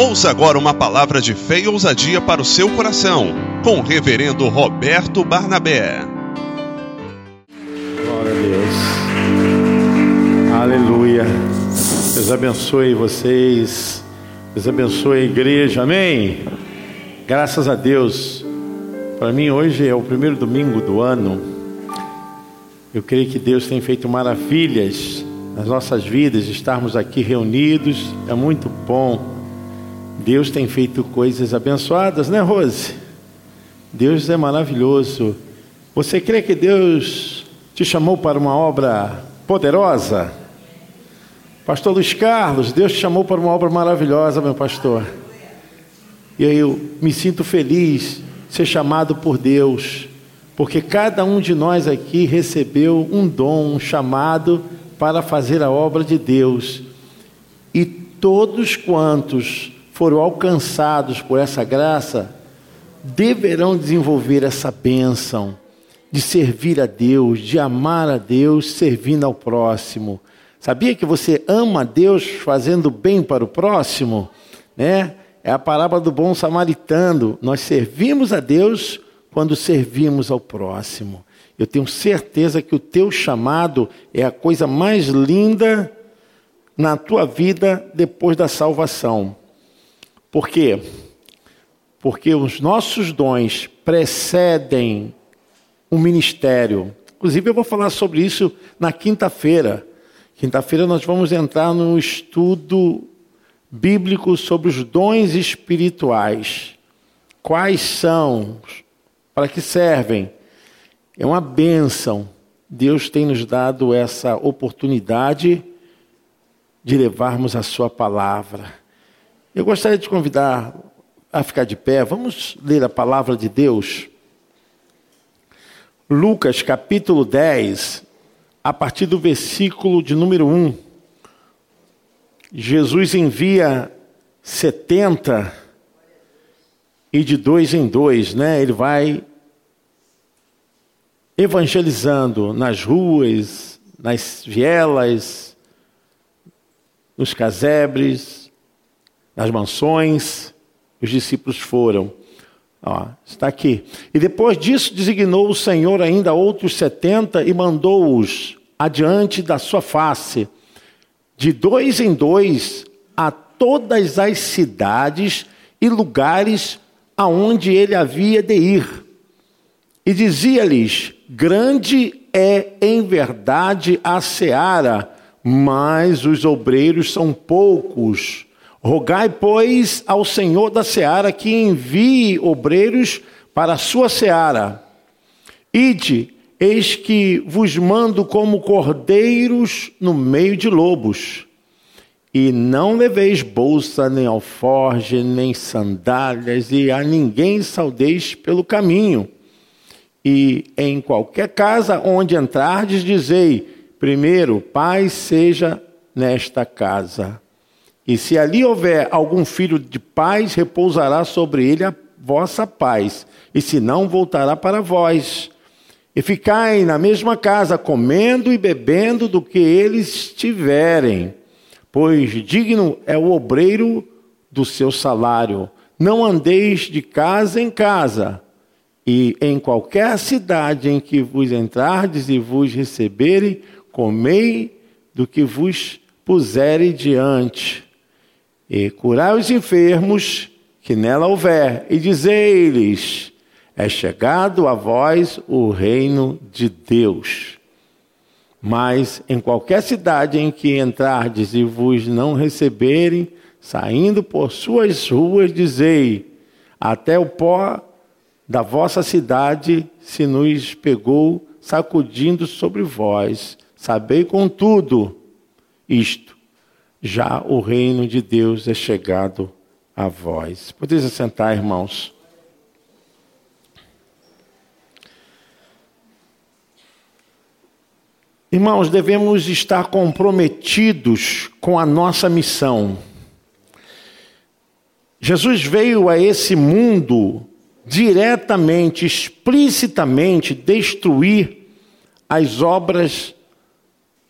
Ouça agora uma palavra de fé e ousadia para o seu coração, com o reverendo Roberto Barnabé. Glória a Deus. Aleluia. Deus abençoe vocês. Deus abençoe a igreja. Amém. Graças a Deus. Para mim hoje é o primeiro domingo do ano. Eu creio que Deus tem feito maravilhas nas nossas vidas, estarmos aqui reunidos. É muito bom. Deus tem feito coisas abençoadas, né, Rose? Deus é maravilhoso. Você crê que Deus te chamou para uma obra poderosa? Pastor Luiz Carlos, Deus te chamou para uma obra maravilhosa, meu pastor. E eu me sinto feliz ser chamado por Deus, porque cada um de nós aqui recebeu um dom, um chamado para fazer a obra de Deus. E todos quantos foram alcançados por essa graça deverão desenvolver essa bênção de servir a Deus, de amar a Deus, servindo ao próximo. Sabia que você ama a Deus fazendo bem para o próximo? Né? É a parábola do bom samaritano. Nós servimos a Deus quando servimos ao próximo. Eu tenho certeza que o teu chamado é a coisa mais linda na tua vida depois da salvação. Por quê? Porque os nossos dons precedem o ministério. Inclusive, eu vou falar sobre isso na quinta-feira. Quinta-feira nós vamos entrar no estudo bíblico sobre os dons espirituais. Quais são? Para que servem? É uma bênção. Deus tem nos dado essa oportunidade de levarmos a Sua palavra. Eu gostaria de convidar a ficar de pé. Vamos ler a palavra de Deus. Lucas capítulo 10, a partir do versículo de número 1. Jesus envia 70 e de dois em dois, né? Ele vai evangelizando nas ruas, nas vielas, nos casebres, nas mansões, os discípulos foram. Ó, está aqui. E depois disso designou o Senhor ainda outros setenta e mandou-os adiante da sua face, de dois em dois, a todas as cidades e lugares aonde ele havia de ir. E dizia-lhes: Grande é em verdade a seara, mas os obreiros são poucos. Rogai, pois, ao Senhor da seara que envie obreiros para a sua seara. Ide, eis que vos mando como cordeiros no meio de lobos. E não leveis bolsa, nem alforge, nem sandálias, e a ninguém saudeis pelo caminho. E em qualquer casa onde entrardes, dizei: primeiro, paz seja nesta casa. E se ali houver algum filho de paz, repousará sobre ele a vossa paz, e se não, voltará para vós. E ficai na mesma casa, comendo e bebendo do que eles tiverem, pois digno é o obreiro do seu salário. Não andeis de casa em casa, e em qualquer cidade em que vos entrardes e vos receberem, comei do que vos puserem diante e curai os enfermos que nela houver, e dizei-lhes: É chegado a vós o reino de Deus. Mas em qualquer cidade em que entrardes e vos não receberem, saindo por suas ruas, dizei: Até o pó da vossa cidade se nos pegou, sacudindo sobre vós. Sabei, contudo, isto já o reino de Deus é chegado a vós. Podeis assentar, irmãos. Irmãos, devemos estar comprometidos com a nossa missão. Jesus veio a esse mundo diretamente, explicitamente destruir as obras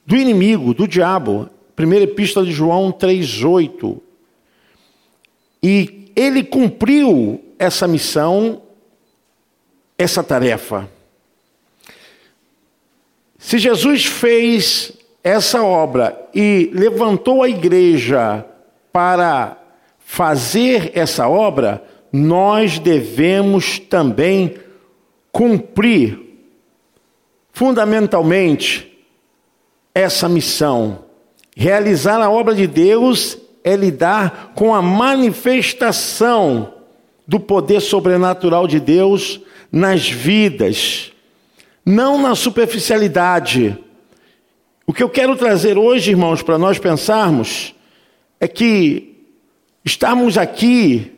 do inimigo, do diabo. Primeira Epístola de João 3,8. E ele cumpriu essa missão, essa tarefa. Se Jesus fez essa obra e levantou a igreja para fazer essa obra, nós devemos também cumprir fundamentalmente essa missão. Realizar a obra de Deus é lidar com a manifestação do poder sobrenatural de Deus nas vidas, não na superficialidade. O que eu quero trazer hoje, irmãos, para nós pensarmos, é que estarmos aqui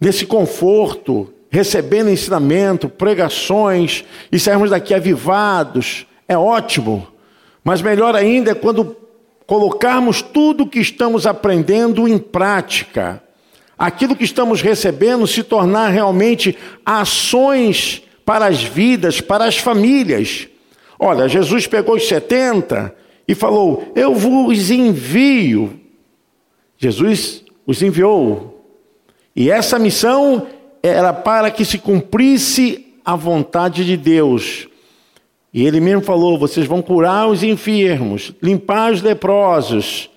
nesse conforto, recebendo ensinamento, pregações, e sairmos daqui avivados, é ótimo. Mas melhor ainda é quando colocarmos tudo o que estamos aprendendo em prática. Aquilo que estamos recebendo se tornar realmente ações para as vidas, para as famílias. Olha, Jesus pegou os 70 e falou: Eu vos envio. Jesus os enviou. E essa missão era para que se cumprisse a vontade de Deus. E ele mesmo falou: vocês vão curar os enfermos, limpar os leprosos,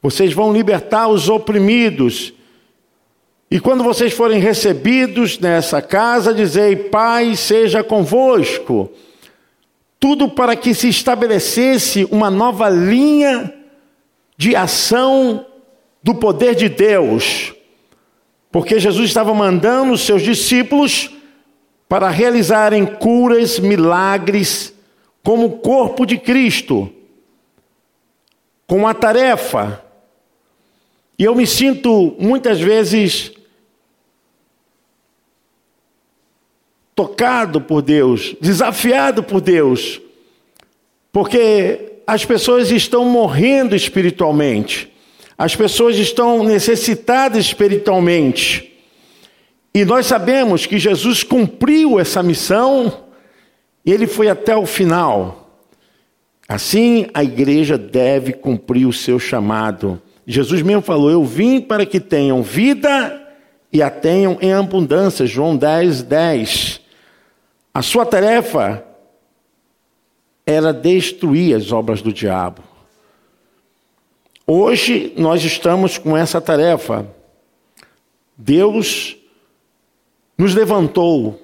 vocês vão libertar os oprimidos. E quando vocês forem recebidos nessa casa, dizei: Pai seja convosco. Tudo para que se estabelecesse uma nova linha de ação do poder de Deus. Porque Jesus estava mandando os seus discípulos para realizarem curas, milagres, como corpo de Cristo, com uma tarefa. E eu me sinto muitas vezes tocado por Deus, desafiado por Deus, porque as pessoas estão morrendo espiritualmente, as pessoas estão necessitadas espiritualmente. E nós sabemos que Jesus cumpriu essa missão ele foi até o final. Assim, a igreja deve cumprir o seu chamado. Jesus mesmo falou: Eu vim para que tenham vida e a tenham em abundância. João 10, 10. A sua tarefa era destruir as obras do diabo. Hoje nós estamos com essa tarefa. Deus nos levantou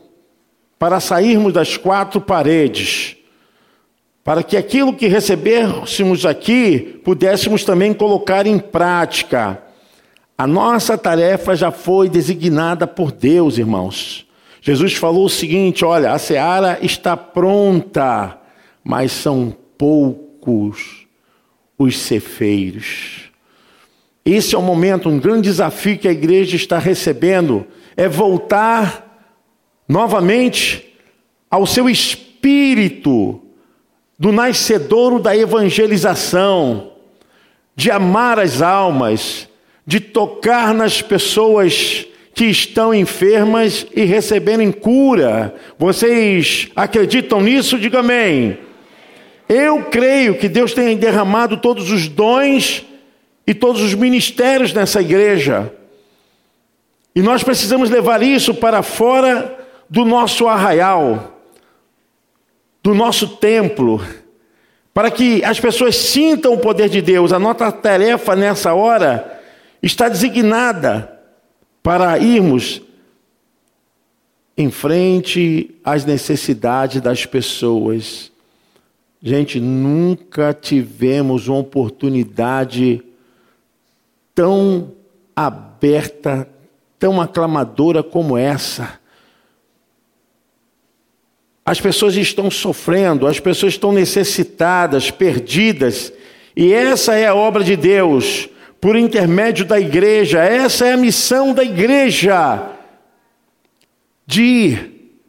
para sairmos das quatro paredes, para que aquilo que recebêssemos aqui pudéssemos também colocar em prática. A nossa tarefa já foi designada por Deus, irmãos. Jesus falou o seguinte: olha, a seara está pronta, mas são poucos os cefeiros. Esse é o momento, um grande desafio que a igreja está recebendo, é voltar novamente ao seu espírito do nascedouro da evangelização, de amar as almas, de tocar nas pessoas que estão enfermas e receberem cura. Vocês acreditam nisso? Diga amém. Eu creio que Deus tem derramado todos os dons e todos os ministérios nessa igreja. E nós precisamos levar isso para fora do nosso arraial, do nosso templo, para que as pessoas sintam o poder de Deus. A nossa tarefa nessa hora está designada para irmos em frente às necessidades das pessoas. Gente, nunca tivemos uma oportunidade tão aberta, tão aclamadora como essa. As pessoas estão sofrendo, as pessoas estão necessitadas, perdidas, e essa é a obra de Deus por intermédio da igreja. Essa é a missão da igreja de ir.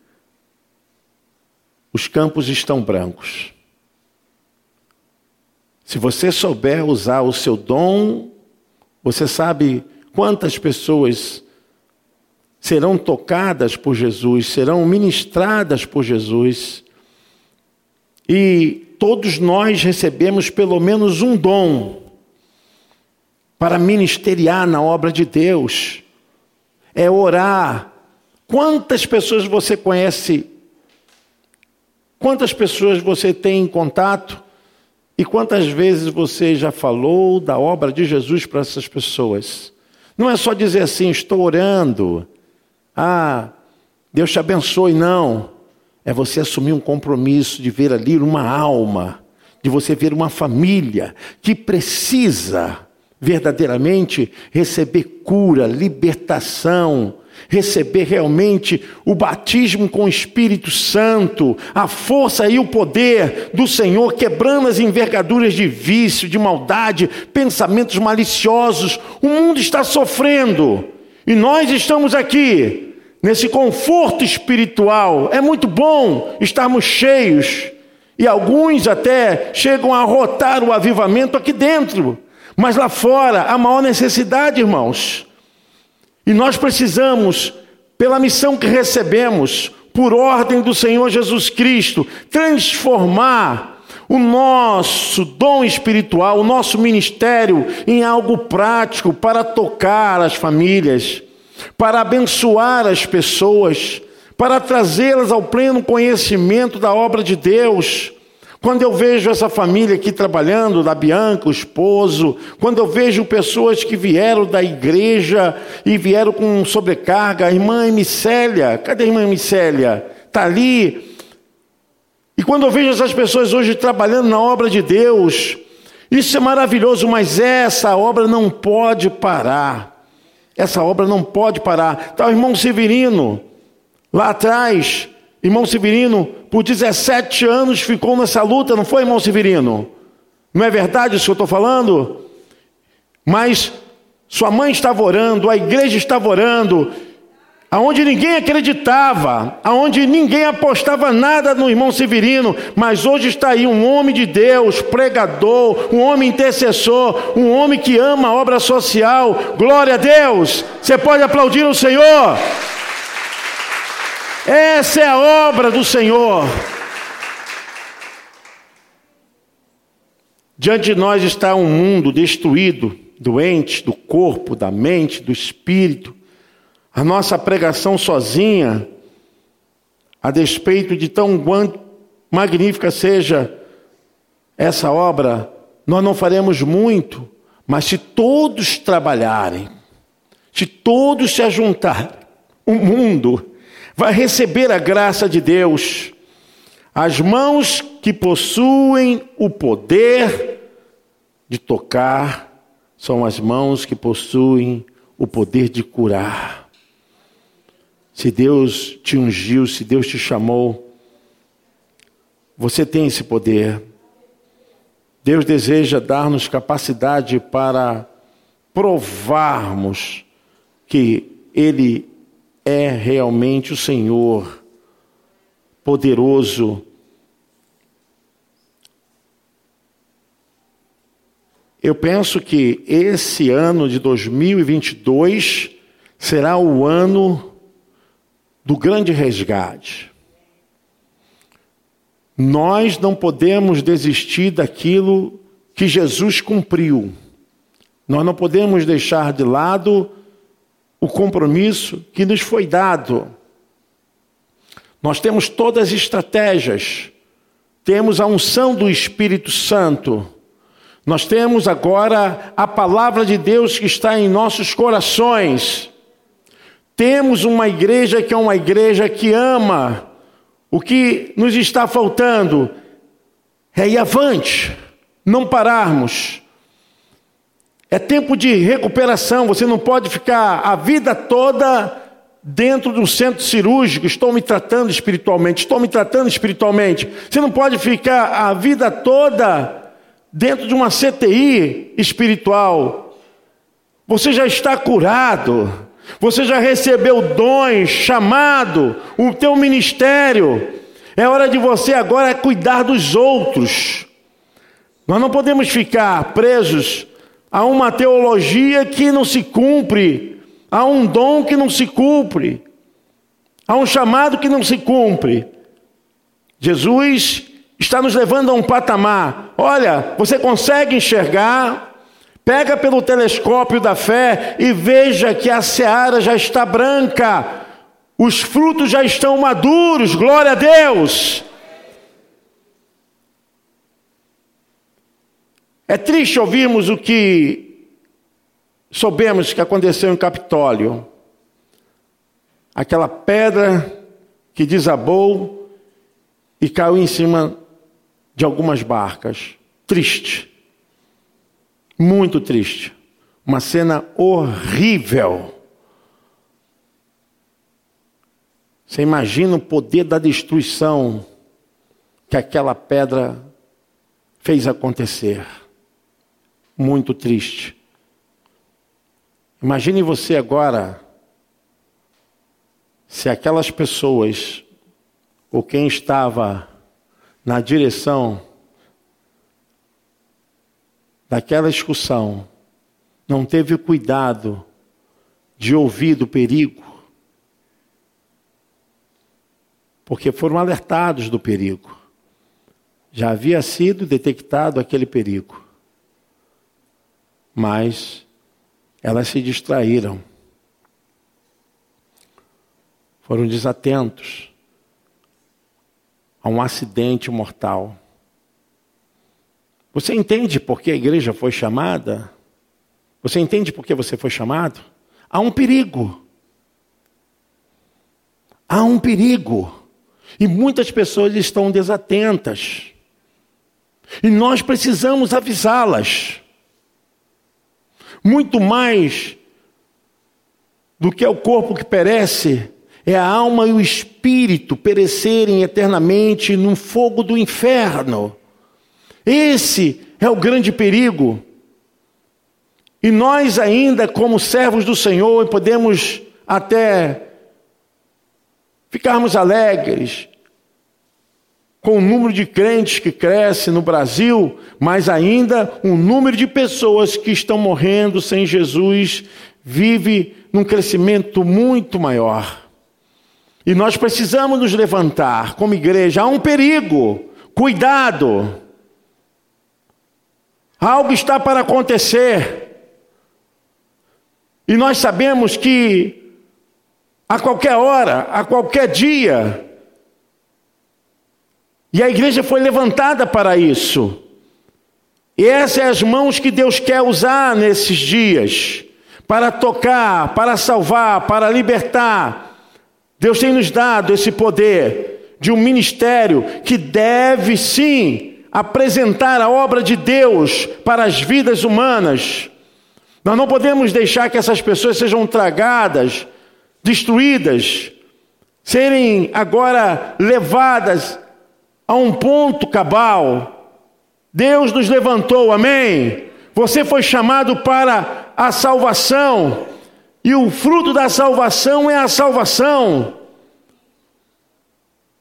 Os campos estão brancos. Se você souber usar o seu dom, você sabe quantas pessoas serão tocadas por Jesus, serão ministradas por Jesus. E todos nós recebemos pelo menos um dom para ministeriar na obra de Deus, é orar. Quantas pessoas você conhece? Quantas pessoas você tem em contato? E quantas vezes você já falou da obra de Jesus para essas pessoas? Não é só dizer assim, estou orando, ah, Deus te abençoe, não. É você assumir um compromisso de ver ali uma alma, de você ver uma família que precisa verdadeiramente receber cura, libertação, receber realmente o batismo com o Espírito Santo, a força e o poder do Senhor, quebrando as envergaduras de vício, de maldade, pensamentos maliciosos. O mundo está sofrendo e nós estamos aqui, nesse conforto espiritual. É muito bom estarmos cheios e alguns até chegam a rotar o avivamento aqui dentro. Mas lá fora há maior necessidade, irmãos. E nós precisamos, pela missão que recebemos, por ordem do Senhor Jesus Cristo, transformar o nosso dom espiritual, o nosso ministério em algo prático para tocar as famílias, para abençoar as pessoas, para trazê-las ao pleno conhecimento da obra de Deus. Quando eu vejo essa família aqui trabalhando, da Bianca, o esposo, quando eu vejo pessoas que vieram da igreja e vieram com sobrecarga, a irmã Emicélia, cadê a irmã Emicélia? Está ali. E quando eu vejo essas pessoas hoje trabalhando na obra de Deus, isso é maravilhoso, mas essa obra não pode parar. Essa obra não pode parar. Está o irmão Severino, lá atrás, Irmão Severino, por 17 anos ficou nessa luta, não foi, irmão Severino? Não é verdade isso que eu estou falando? Mas sua mãe estava orando, a igreja estava orando, aonde ninguém acreditava, aonde ninguém apostava nada no irmão Severino, mas hoje está aí um homem de Deus, pregador, um homem intercessor, um homem que ama a obra social. Glória a Deus! Você pode aplaudir o Senhor? Essa é a obra do Senhor. Diante de nós está um mundo destruído, doente do corpo, da mente, do espírito. A nossa pregação sozinha, a despeito de tão magnífica seja essa obra, nós não faremos muito, mas se todos trabalharem, se todos se ajuntarem, o mundo vai receber a graça de Deus. As mãos que possuem o poder de tocar são as mãos que possuem o poder de curar. Se Deus te ungiu, se Deus te chamou, você tem esse poder. Deus deseja dar-nos capacidade para provarmos que Ele é realmente o Senhor poderoso. Eu penso que esse ano de 2022 será o ano do grande resgate. Nós não podemos desistir daquilo que Jesus cumpriu. Nós não podemos deixar de lado o compromisso que nos foi dado. Nós temos todas as estratégias, temos a unção do Espírito Santo, nós temos agora a palavra de Deus que está em nossos corações. Temos uma igreja que é uma igreja que ama. O que nos está faltando é ir avante, não pararmos. É tempo de recuperação, você não pode ficar a vida toda dentro de um centro cirúrgico, estou me tratando espiritualmente, estou me tratando espiritualmente. Você não pode ficar a vida toda dentro de uma CTI espiritual. Você já está curado, você já recebeu dons, chamado, o teu ministério. É hora de você agora cuidar dos outros. Nós não podemos ficar presos Há uma teologia que não se cumpre, há um dom que não se cumpre, há um chamado que não se cumpre. Jesus está nos levando a um patamar. Olha, você consegue enxergar Pega pelo telescópio da fé e veja que a seara já está branca, os frutos já estão maduros, glória a Deus. É triste ouvirmos o que soubemos que aconteceu em Capitólio. Aquela pedra que desabou e caiu em cima de algumas barcas. Triste. Muito triste. Uma cena horrível. Você imagina o poder da destruição que aquela pedra fez acontecer. Muito triste. Imagine você agora se aquelas pessoas ou quem estava na direção daquela excursão não teve o cuidado de ouvir do perigo, porque foram alertados do perigo. Já havia sido detectado aquele perigo, mas elas se distraíram, foram desatentos a um acidente mortal. Você entende por que a igreja foi chamada? Você entende por que você foi chamado? Há um perigo. Há um perigo. E muitas pessoas estão desatentas. E nós precisamos avisá-las. Muito mais do que é o corpo que perece, é a alma e o espírito perecerem eternamente no fogo do inferno. Esse é o grande perigo. E nós, ainda como servos do Senhor, podemos até ficarmos alegres com o número de crentes que cresce no Brasil, mas ainda o número de pessoas que estão morrendo sem Jesus vive num crescimento muito maior. E nós precisamos nos levantar como igreja. Há um perigo, cuidado. Algo está para acontecer. E nós sabemos que a qualquer hora, a qualquer dia, e a igreja foi levantada para isso. E essas são as mãos que Deus quer usar nesses dias para tocar, para salvar, para libertar. Deus tem nos dado esse poder de um ministério que deve sim apresentar a obra de Deus para as vidas humanas. Nós não podemos deixar que essas pessoas sejam tragadas, destruídas, serem agora levadas a um ponto cabal. Deus nos levantou, amém? Você foi chamado para a salvação, e o fruto da salvação é a salvação.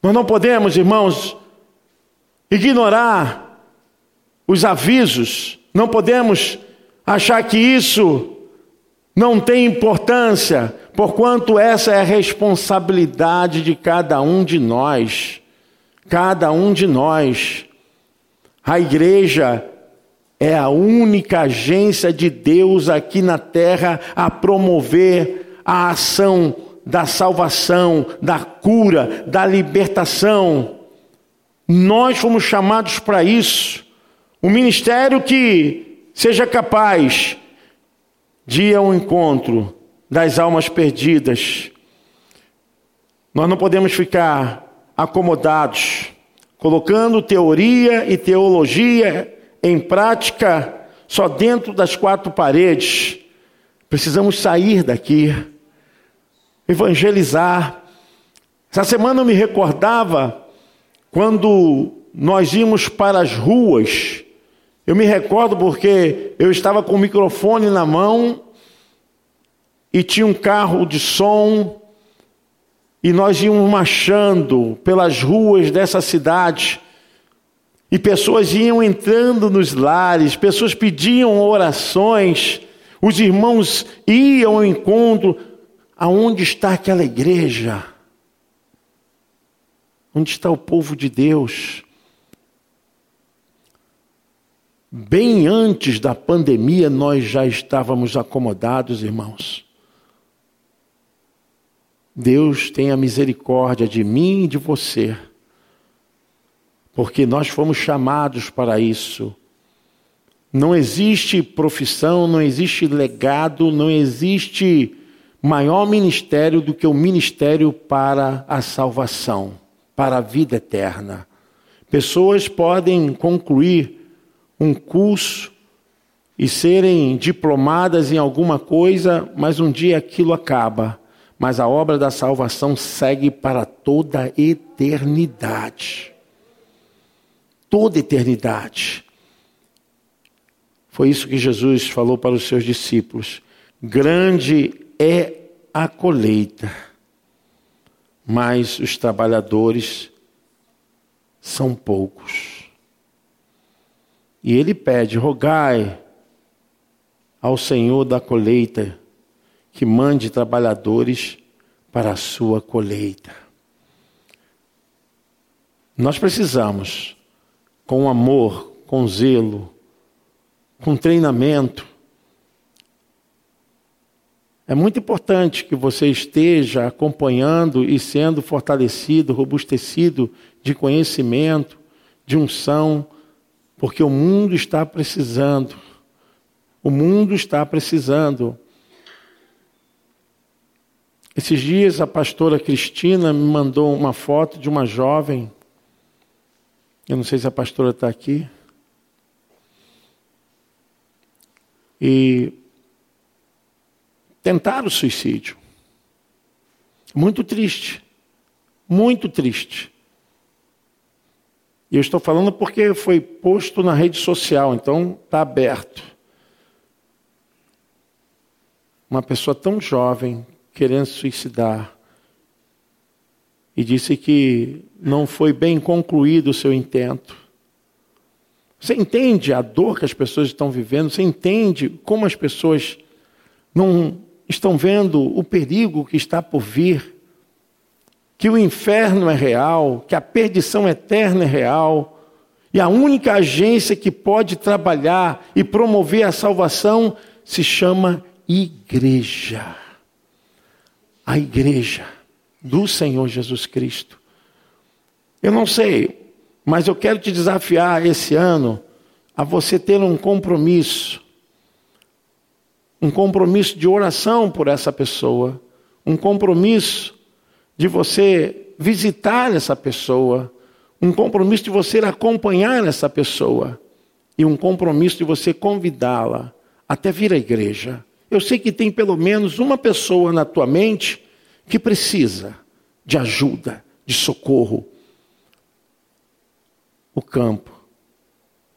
Nós não podemos, irmãos, ignorar os avisos, não podemos achar que isso não tem importância, porquanto essa é a responsabilidade de cada um de nós. Cada um de nós. A igreja é a única agência de Deus aqui na terra a promover a ação da salvação, da cura, da libertação. Nós fomos chamados para isso. Um ministério que seja capaz de ir ao encontro das almas perdidas. Nós não podemos ficar acomodados, colocando teoria e teologia em prática só dentro das quatro paredes. Precisamos sair daqui, evangelizar. Essa semana eu me recordava quando nós íamos para as ruas, eu me recordo porque eu estava com o microfone na mão e tinha um carro de som e nós íamos marchando pelas ruas dessa cidade e pessoas iam entrando nos lares, pessoas pediam orações, os irmãos iam ao encontro. Aonde está aquela igreja? Onde está o povo de Deus? Bem antes da pandemia, nós já estávamos acomodados, irmãos. Deus tenha misericórdia de mim e de você, porque nós fomos chamados para isso. Não existe profissão, não existe legado, não existe maior ministério do que o ministério para a salvação, para a vida eterna. Pessoas podem concluir um curso e serem diplomadas em alguma coisa, mas um dia aquilo acaba. Mas a obra da salvação segue para toda a eternidade. Toda a eternidade. Foi isso que Jesus falou para os seus discípulos. Grande é a colheita, mas os trabalhadores são poucos. E ele pede: rogai ao Senhor da colheita que mande trabalhadores para a sua colheita. Nós precisamos, com amor, com zelo, com treinamento, é muito importante que você esteja acompanhando e sendo fortalecido, robustecido de conhecimento, de unção, porque o mundo está precisando. O mundo está precisando. Esses dias a pastora Cristina me mandou uma foto de uma jovem. Eu não sei se a pastora está aqui. E tentaram o suicídio. Muito triste. Muito triste. E eu estou falando porque foi posto na rede social, então está aberto. Uma pessoa tão jovem querendo se suicidar e disse que não foi bem concluído o seu intento. Você entende a dor que as pessoas estão vivendo? Você entende como as pessoas não estão vendo o perigo que está por vir? que o inferno é real, que a perdição eterna é real, e a única agência que pode trabalhar e promover a salvação se chama igreja. A igreja do Senhor Jesus Cristo. Eu não sei, mas eu quero te desafiar esse ano a você ter um compromisso. Um compromisso de oração por essa pessoa, um compromisso de você visitar essa pessoa, um compromisso de você acompanhar essa pessoa e um compromisso de você convidá-la até vir à igreja. Eu sei que tem pelo menos uma pessoa na tua mente que precisa de ajuda, de socorro. O campo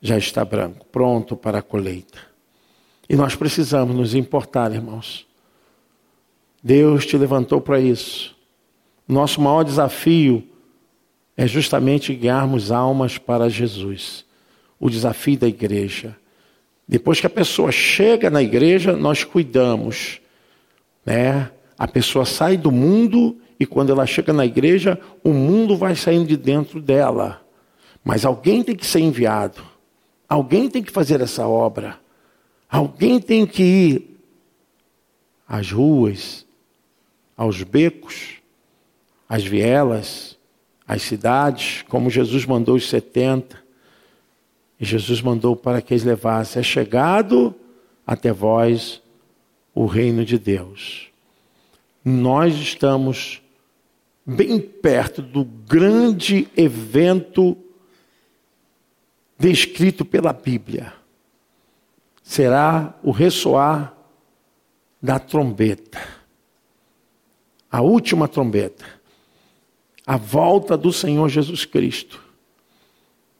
já está branco, pronto para a colheita. E nós precisamos nos importar, irmãos. Deus te levantou para isso. Nosso maior desafio é justamente guiarmos almas para Jesus. O desafio da igreja. Depois que a pessoa chega na igreja, nós cuidamos. Né? A pessoa sai do mundo e quando ela chega na igreja, o mundo vai saindo de dentro dela. Mas alguém tem que ser enviado. Alguém tem que fazer essa obra. Alguém tem que ir às ruas, aos becos, as vielas, as cidades, como Jesus mandou os setenta. E Jesus mandou para que eles levassem. É chegado até vós o reino de Deus. Nós estamos bem perto do grande evento descrito pela Bíblia. Será o ressoar da trombeta. A última trombeta a volta do Senhor Jesus Cristo.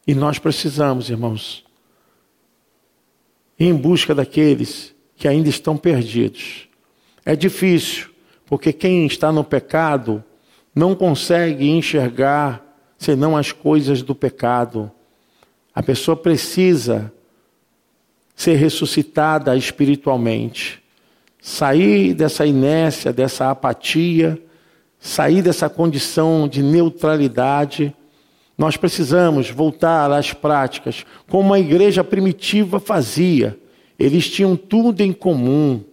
E nós precisamos, irmãos, ir em busca daqueles que ainda estão perdidos. É difícil, porque quem está no pecado não consegue enxergar senão as coisas do pecado. A pessoa precisa ser ressuscitada espiritualmente, sair dessa inércia, dessa apatia sair dessa condição de neutralidade. Nós precisamos voltar às práticas como a igreja primitiva fazia. Eles tinham tudo em comum.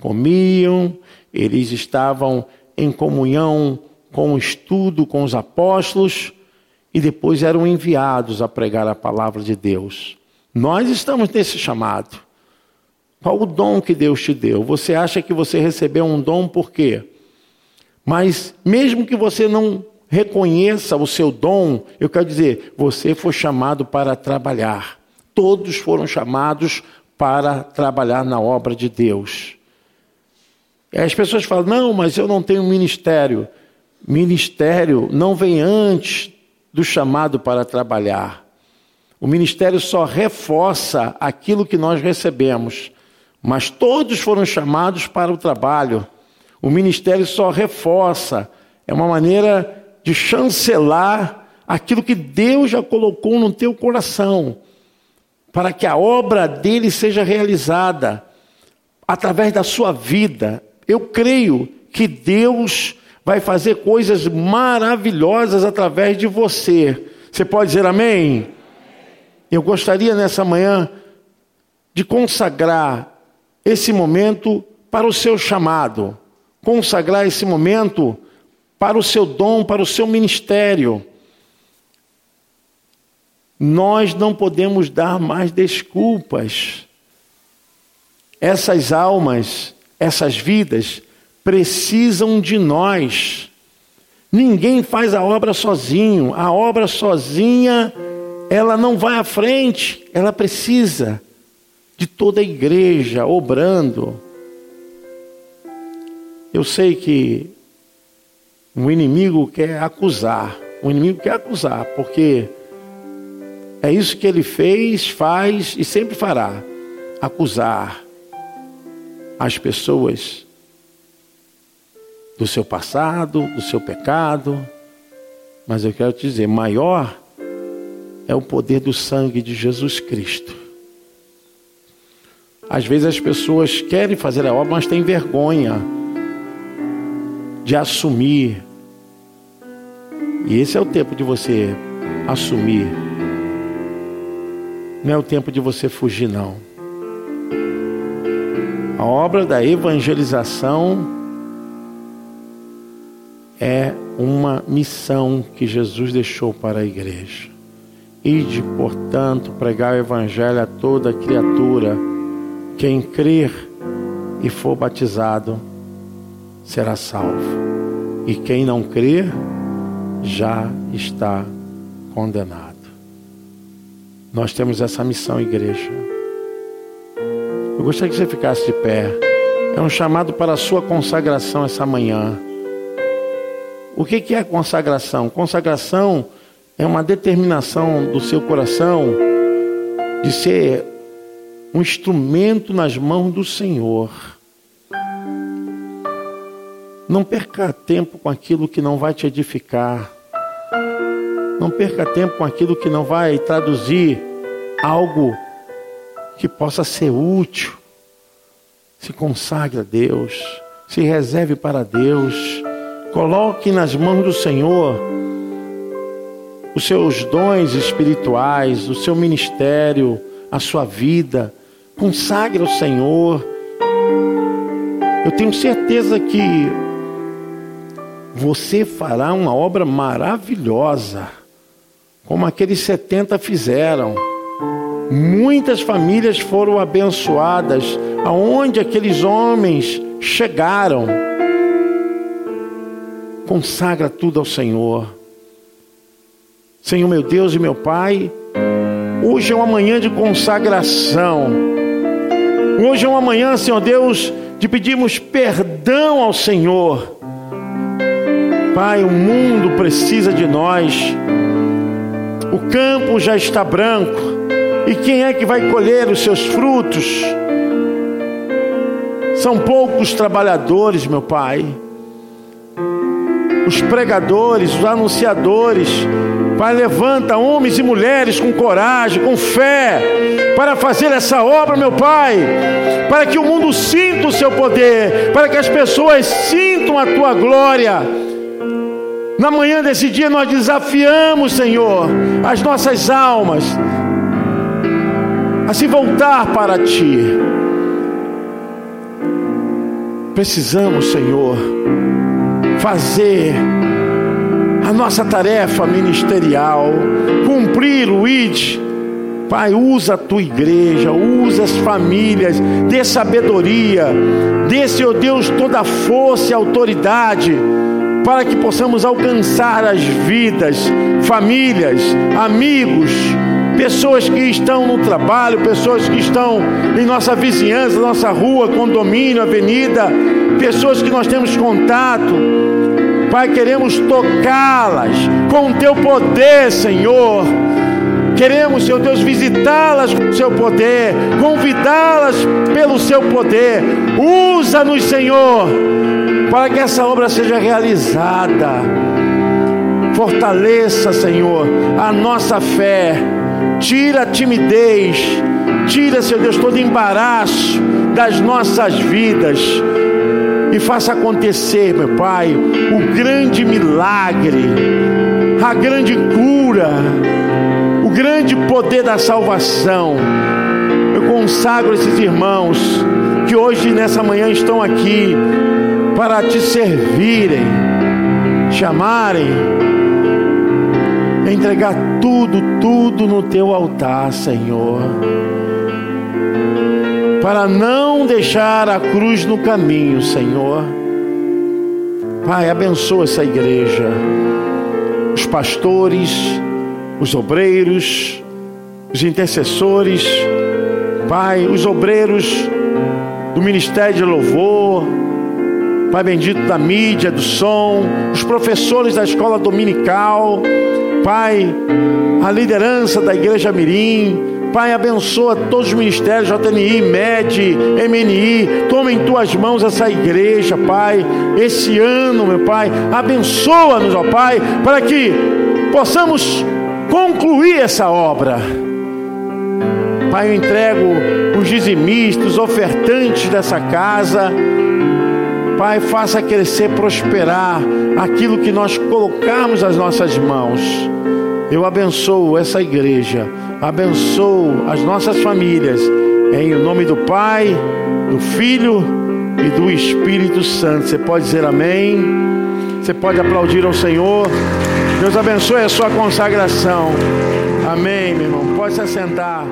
Comiam, eles estavam em comunhão com o estudo com os apóstolos e depois eram enviados a pregar a palavra de Deus. Nós estamos nesse chamado. Qual o dom que Deus te deu? Você acha que você recebeu um dom por quê? Mas mesmo que você não reconheça o seu dom, eu quero dizer, você foi chamado para trabalhar. Todos foram chamados para trabalhar na obra de Deus. As pessoas falam: não, mas eu não tenho ministério. Ministério não vem antes do chamado para trabalhar. O ministério só reforça aquilo que nós recebemos, mas todos foram chamados para o trabalho. O ministério só reforça, é uma maneira de chancelar aquilo que Deus já colocou no teu coração, para que a obra dele seja realizada através da sua vida. Eu creio que Deus vai fazer coisas maravilhosas através de você. Você pode dizer amém? Eu gostaria nessa manhã de consagrar esse momento para o seu chamado, consagrar esse momento para o seu dom, para o seu ministério. Nós não podemos dar mais desculpas. Essas almas, essas vidas, precisam de nós. Ninguém faz a obra sozinho. A obra sozinha, ela não vai à frente. Ela precisa de toda a igreja obrando. Eu sei que o inimigo quer acusar, o inimigo quer acusar, porque é isso que ele fez, faz e sempre fará acusar as pessoas do seu passado, do seu pecado. Mas eu quero te dizer: maior é o poder do sangue de Jesus Cristo. Às vezes as pessoas querem fazer a obra, mas têm vergonha de assumir e esse é o tempo de você assumir. Não é o tempo de você fugir, não. A obra da evangelização é uma missão que Jesus deixou para a igreja. Ide, portanto, pregar o evangelho a toda criatura. Quem crer e for batizado será salvo. E quem não crer, já está condenado. Nós temos essa missão, igreja. Eu gostaria que você ficasse de pé. É um chamado para a sua consagração essa manhã. O que é consagração? Consagração é uma determinação do seu coração de ser um instrumento nas mãos do Senhor. Não perca tempo com aquilo que não vai te edificar. Não perca tempo com aquilo que não vai traduzir algo que possa ser útil. Se consagre a Deus, se reserve para Deus, coloque nas mãos do Senhor os seus dons espirituais, o seu ministério, a sua vida. Consagre ao Senhor. Eu tenho certeza que você fará uma obra maravilhosa como aqueles 70 fizeram. Muitas famílias foram abençoadas aonde aqueles homens chegaram. Consagra tudo ao Senhor. Senhor meu Deus e meu Pai, hoje é uma manhã de consagração. Hoje é uma manhã, Senhor Deus, de pedirmos perdão ao Senhor. Pai, o mundo precisa de nós. O campo já está branco. E quem é que vai colher os seus frutos? São poucos trabalhadores, meu Pai. Os pregadores, os anunciadores. Pai, levanta homens e mulheres com coragem, com fé, para fazer essa obra, meu Pai. Para que o mundo sinta o seu poder, para que as pessoas sintam a tua glória Na manhã desse dia nós desafiamos, Senhor, as nossas almas a se voltar para Ti. Precisamos, Senhor, fazer a nossa tarefa ministerial, cumprir o ID. Pai, usa a tua igreja, usa as famílias, dê sabedoria, dê, Senhor Deus, toda a força e autoridade para que possamos alcançar as vidas, famílias, amigos, pessoas que estão no trabalho, pessoas que estão em nossa vizinhança, nossa rua, condomínio, avenida, pessoas que nós temos contato. Pai, queremos tocá-las com o teu poder, Senhor. Queremos, Senhor Deus, visitá-las com o seu poder, convidá-las pelo seu poder. Usa-nos, Senhor para que essa obra seja realizada. Fortaleça, Senhor, a nossa fé. Tira a timidez, tira, Senhor Deus, todo embaraço das nossas vidas e faça acontecer, meu Pai, o grande milagre, a grande cura, o grande poder da salvação. Eu consagro esses irmãos que hoje, nessa manhã, estão aqui para te servirem, chamarem, entregar tudo, tudo no teu altar, Senhor. Para não deixar a cruz no caminho, Senhor. Pai, abençoa essa igreja, os pastores, os obreiros, os intercessores, Pai, os obreiros do ministério de louvor, Pai bendito da mídia, do som, os professores da escola dominical, Pai, a liderança da igreja Mirim, Pai, abençoa todos os ministérios, JNI, MED, MNI, toma em tuas mãos essa igreja, Pai, esse ano, meu Pai, abençoa-nos, ó Pai, para que possamos concluir essa obra. Pai, eu entrego os dizimistas, os ofertantes dessa casa, Pai, faça crescer, prosperar aquilo que nós colocamos nas nossas mãos. Eu abençoo essa igreja, abençoo as nossas famílias, em nome do Pai, do Filho e do Espírito Santo. Você pode dizer amém? Você pode aplaudir ao Senhor. Deus abençoe a sua consagração. Amém, meu irmão. Pode se assentar.